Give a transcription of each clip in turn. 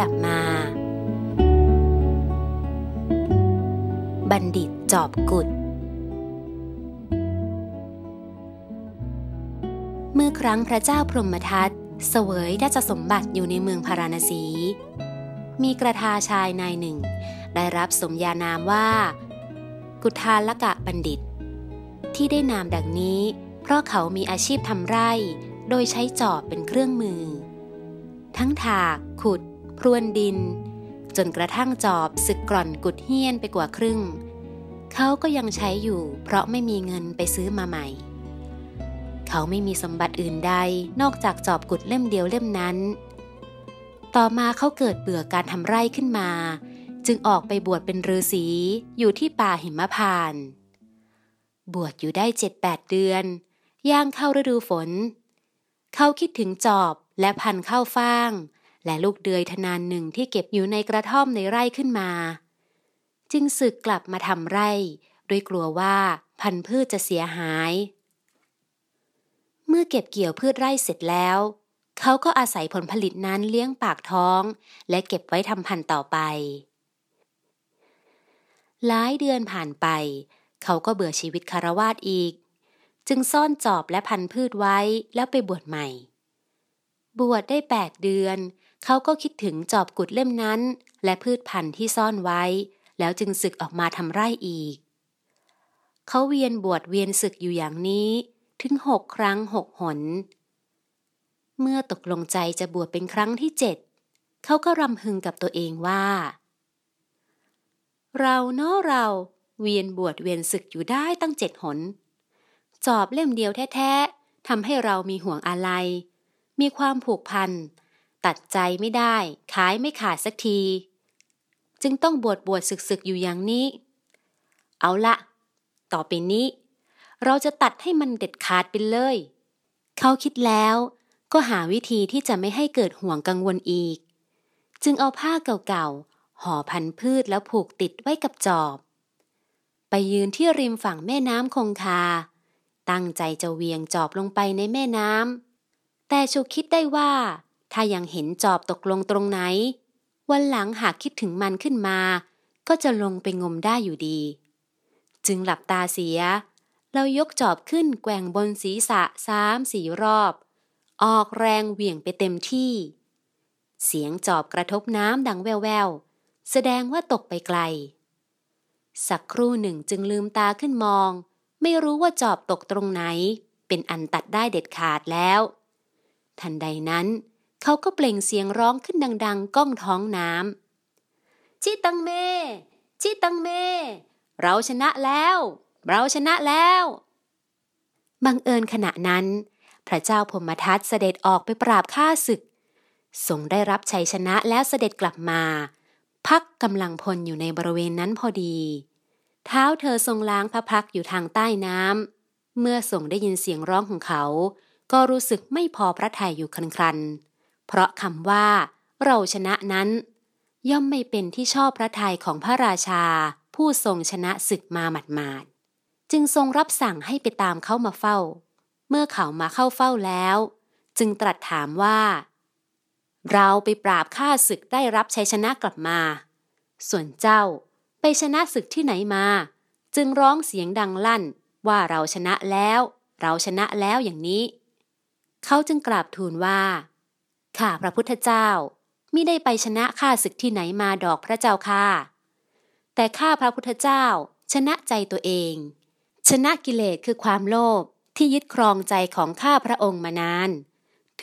ดับมา บัณฑิตจอบกุดเมื่อครั้งพระเจ้าพรหมทัตเสวยราชสมบัติอยู่ในเมืองพาราณสี มีกระทาชายนายหนึ่ง ได้รับสมญานามว่า กุทาลกะบัณฑิต ที่ได้นามดังนี้ เพราะเขามีอาชีพทำไร่ โดยใช้จอบเป็นเครื่องมือ ทั้งถากขุด พรวนดิน จนกระทั่งจอบสึกกร่อนกุดเฮี้ยนไปกว่าครึ่ง เขาก็ยังใช้อยู่เพราะไม่มีเงินไปซื้อมาใหม่ เขาไม่มีสมบัติอื่นใดนอกจากจอบกุดเล่มเดียวเล่มนั้น ต่อมาเขาเกิดเบื่อการทำไร่ขึ้นมา จึงออกไปบวชเป็นฤาษีอยู่ที่ป่าหิมพาน บวชอยู่ได้เจ็ดแปดเดือน ย่างเข้าฤดูฝน เขาคิดถึงจอบและพันข้าวฟ่าง และลูกเดือยทนานหนึ่งที่เก็บอยู่ในกระท่อมในไร่ขึ้นมา จึงสึกกลับมาทำไร่ด้วยกลัวว่าพันธุ์พืชจะเสียหาย เมื่อเก็บเกี่ยวพืชไร่เสร็จแล้ว เขาก็อาศัยผลผลิตนั้นเลี้ยงปากท้อง และเก็บไว้ทำพันธุ์ต่อไป หลายเดือนผ่านไป เขาก็เบื่อชีวิตคารวาสอีก จึงซ่อนจอบและพันธุ์พืชไว้แล้วไปบวชใหม่ บวชได้แปดเดือน เขาก็คิดถึงจอบกุดเล่มนั้น และพืชพันธุ์ที่ซ่อนไว้ แล้วจึงศึกออกมาทำไร่อีก เขาเวียนบวชเวียนศึกอยู่อย่างนี้ ถึงหกครั้งหกหน เมื่อตกลงใจจะบวชเป็นครั้งที่เจ็ดเขาก็รำพึงกับตัวเองว่า เราเนาะเราเวียนบวชเวียนศึกอยู่ได้ตั้งเจ็ดหน จอบเล่มเดียวแท้ๆทำให้เรามีห่วงอะไร มีความผูกพัน ตัดใจไม่ได้ขายไม่ขาดสักที จึงต้องบวชบวชศึกศึกอยู่อย่างนี้ เอาละต่อไปนี้ เราจะตัดให้มันเด็ดขาดไปเลย เขาคิดแล้วก็หาวิธีที่จะไม่ให้เกิดห่วงกังวลอีก จึงเอาผ้าเก่าๆห่อพันพืชแล้วผูกติดไว้กับจอบ ไปยืนที่ริมฝั่งแม่น้ำคงคา ตั้งใจจะเวียงจอบลงไปในแม่น้ำ แต่ชุกคิดได้ว่า ถ้ายังเห็นจอบตกลงตรงไหน วันหลังหากคิดถึงมันขึ้นมา ก็จะลงไปงมได้อยู่ดี จึงหลับตาเสีย เรายกจอบขึ้นแกว่งบนศีรษะสามสี่รอบ ออกแรงเหวี่ยงไปเต็มที่ เสียงจอบกระทบน้ำดังแววๆ แสดงว่าตกไปไกล สักครู่หนึ่งจึงลืมตาขึ้นมอง ไม่รู้ว่าจอบตกตรงไหน เป็นอันตัดได้เด็ดขาดแล้ว ทันใดนั้น เขาก็เปล่งเสียงร้องขึ้นดัง ๆ ก้องท้องน้ำชิตังเม ชิตังเม เราชนะแล้ว เราชนะแล้ว บังเอิญขณะนั้น พระเจ้าพมทัตเสด็จออกไปปราบข้าศึกทรงได้รับชัยชนะแล้วเสด็จกลับมา พักกำลังพลอยู่ในบริเวณนั้นพอดี เท้าเธอทรงล้างพระพักอยู่ทางใต้น้ำเมื่อทรงได้ยินเสียงร้องของเขา ก็รู้สึกไม่พอพระทัยอยู่ครันๆ เพราะคำว่า เราชนะนั้น ย่อมไม่เป็นที่ชอบพระทัยของพระราชา ผู้ทรงชนะศึกมาหมาดจึงทรงรับสั่งให้ไปตามเขามาเฝ้า เมื่อเขามาเข้าเฝ้าแล้ว จึงตรัสถามว่า เราไปปราบข้าศึกได้รับชัยชนะกลับมา ส่วนเจ้าไปชนะศึกที่ไหนมา จึงร้องเสียงดังลั่นว่าเราชนะแล้ว เราชนะแล้วอย่างนี้ เขาจึงกราบทูลว่า ข้าพระพุทธเจ้ามิได้ไปชนะข้าศึกที่ไหนมาดอกพระเจ้าค่ะ แต่ข้าพระพุทธเจ้าชนะใจตัวเอง ชนะกิเลสคือความโลภที่ยึดครองใจของข้าพระองค์มานาน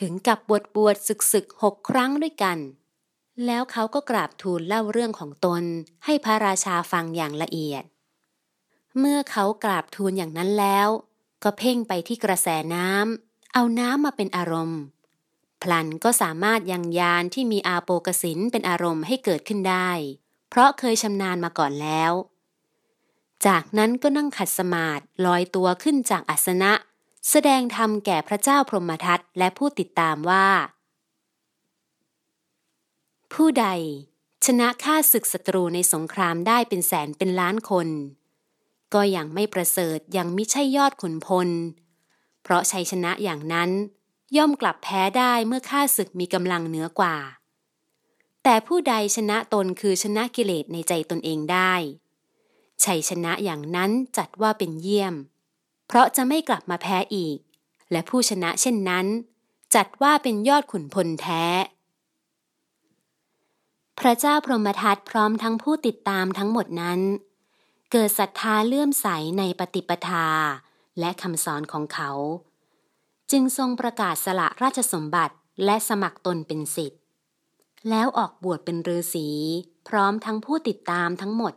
ถึงกับบวชบวชศึกศึกหกครั้งด้วยกัน แล้วเขาก็กราบทูลเล่าเรื่องของตนให้พระราชาฟังอย่างละเอียด เมื่อเขากราบทูลอย่างนั้นแล้ว ก็เพ่งไปที่กระแสน้ำ เอาน้ำมาเป็นอารมณ์ พลันก็สามารถยังยานที่มีอาโปกสินเป็นอารมณ์ให้เกิดขึ้นได้ เพราะเคยชำนาญมาก่อนแล้ว จากนั้นก็นั่งขัดสมาธิลอยตัวขึ้นจากอัสนะ แสดงธรรมแก่พระเจ้าพรหมทัตและผู้ติดตามว่า ผู้ใดชนะฆ่าศึกศัตรูในสงครามได้เป็นแสนเป็นล้านคน ก็ยังไม่ประเสริฐยังไม่ใช่ยอดขุนพล เพราะชัยชนะอย่างนั้น ย่อมกลับแพ้ได้เมื่อฆ่าศึกมีกำลังเหนือกว่า แต่ผู้ใดชนะตนคือชนะกิเลสในใจตนเองได้ ชัยชนะอย่างนั้นจัดว่าเป็นเยี่ยม เพราะจะไม่กลับมาแพ้อีก และผู้ชนะเช่นนั้น จัดว่าเป็นยอดขุนพลแท้ พระเจ้าพรหมทัตพร้อมทั้งผู้ติดตามทั้งหมดนั้น เกิดศรัทธาเลื่อมใสในปฏิปทา และคำสอนของเขา จึงทรงประกาศสละราชสมบัติและสมัครตนเป็นสิทธิ์ แล้วออกบวชเป็นฤาษีพร้อมทั้งผู้ติดตามทั้งหมด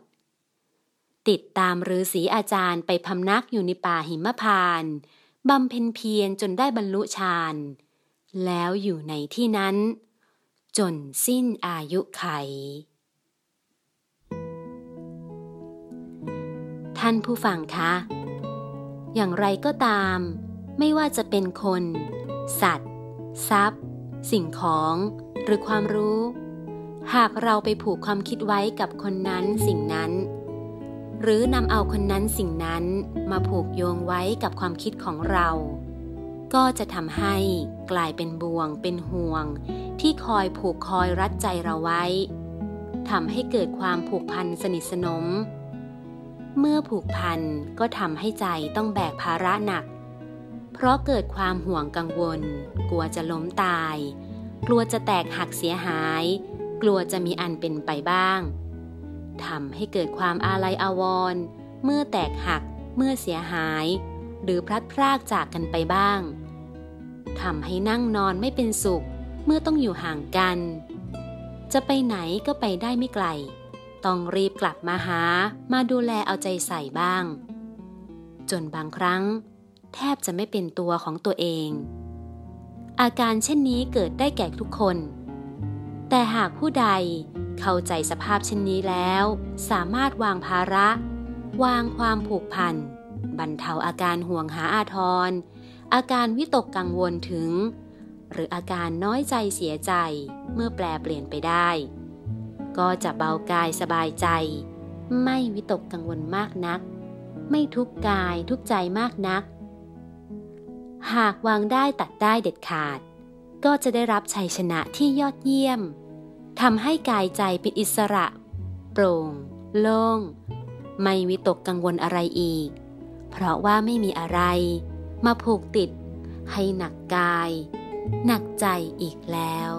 ติดตามฤาษีอาจารย์ไปพำนักอยู่ในป่าหิมพานบำเพ็ญเพียรจนได้บรรลุฌาน แล้วอยู่ในที่นั้น จนสิ้นอายุไข ท่านผู้ฟังคะ อย่างไรก็ตาม ไม่ว่าจะเป็นคน สัตว์ ทรัพย์ สิ่งของ หรือความรู้ หากเราไปผูกความคิดไว้กับคนนั้นสิ่งนั้น หรือนำเอาคนนั้นสิ่งนั้นมาผูกโยงไว้กับความคิดของเรา ก็จะทำให้กลายเป็นบ่วงเป็นห่วง ที่คอยผูกคอยรัดใจเราไว้ทำให้เกิดความผูกพันสนิทสนม เมื่อผูกพันก็ทำให้ใจต้องแบกภาระหนัก เพราะเกิดความห่วงกังวล กลัวจะล้มตาย กลัวจะแตกหักเสียหาย กลัวจะมีอันเป็นไปบ้างทำให้เกิดความอาลัยอาวรณ์เมื่อแตกหัก เมื่อเสียหาย หรือพลัดพรากจากกันไปบ้างทำให้นั่งนอนไม่เป็นสุข เมื่อต้องอยู่ห่างกัน จะไปไหนก็ไปได้ไม่ไกล ต้องรีบกลับมาหามาดูแลเอาใจใส่บ้าง จนบางครั้ง แทบจะไม่เป็นตัวของตัวเอง อาการเช่นนี้เกิดได้แก่ทุกคน แต่หากผู้ใดเข้าใจสภาพเช่นนี้แล้ว สามารถวางภาระ วางความผูกพันบรรเทาอาการห่วงหาอาทร อาการวิตกกังวลถึง หรืออาการน้อยใจเสียใจเมื่อแปลเปลี่ยนไปได้ ก็จะเบากายสบายใจ ไม่วิตกกังวลมากนัก ไม่ทุกกายทุกใจมากนัก หากวางได้ตัดได้เด็ดขาด ก็จะได้รับชัยชนะที่ยอดเยี่ยมทำให้กายใจเป็นอิสระ โปร่ง โล่ง ไม่วิตกกังวลอะไรอีก เพราะว่าไม่มีอะไร มาผูกติด ให้หนักกาย หนักใจอีกแล้ว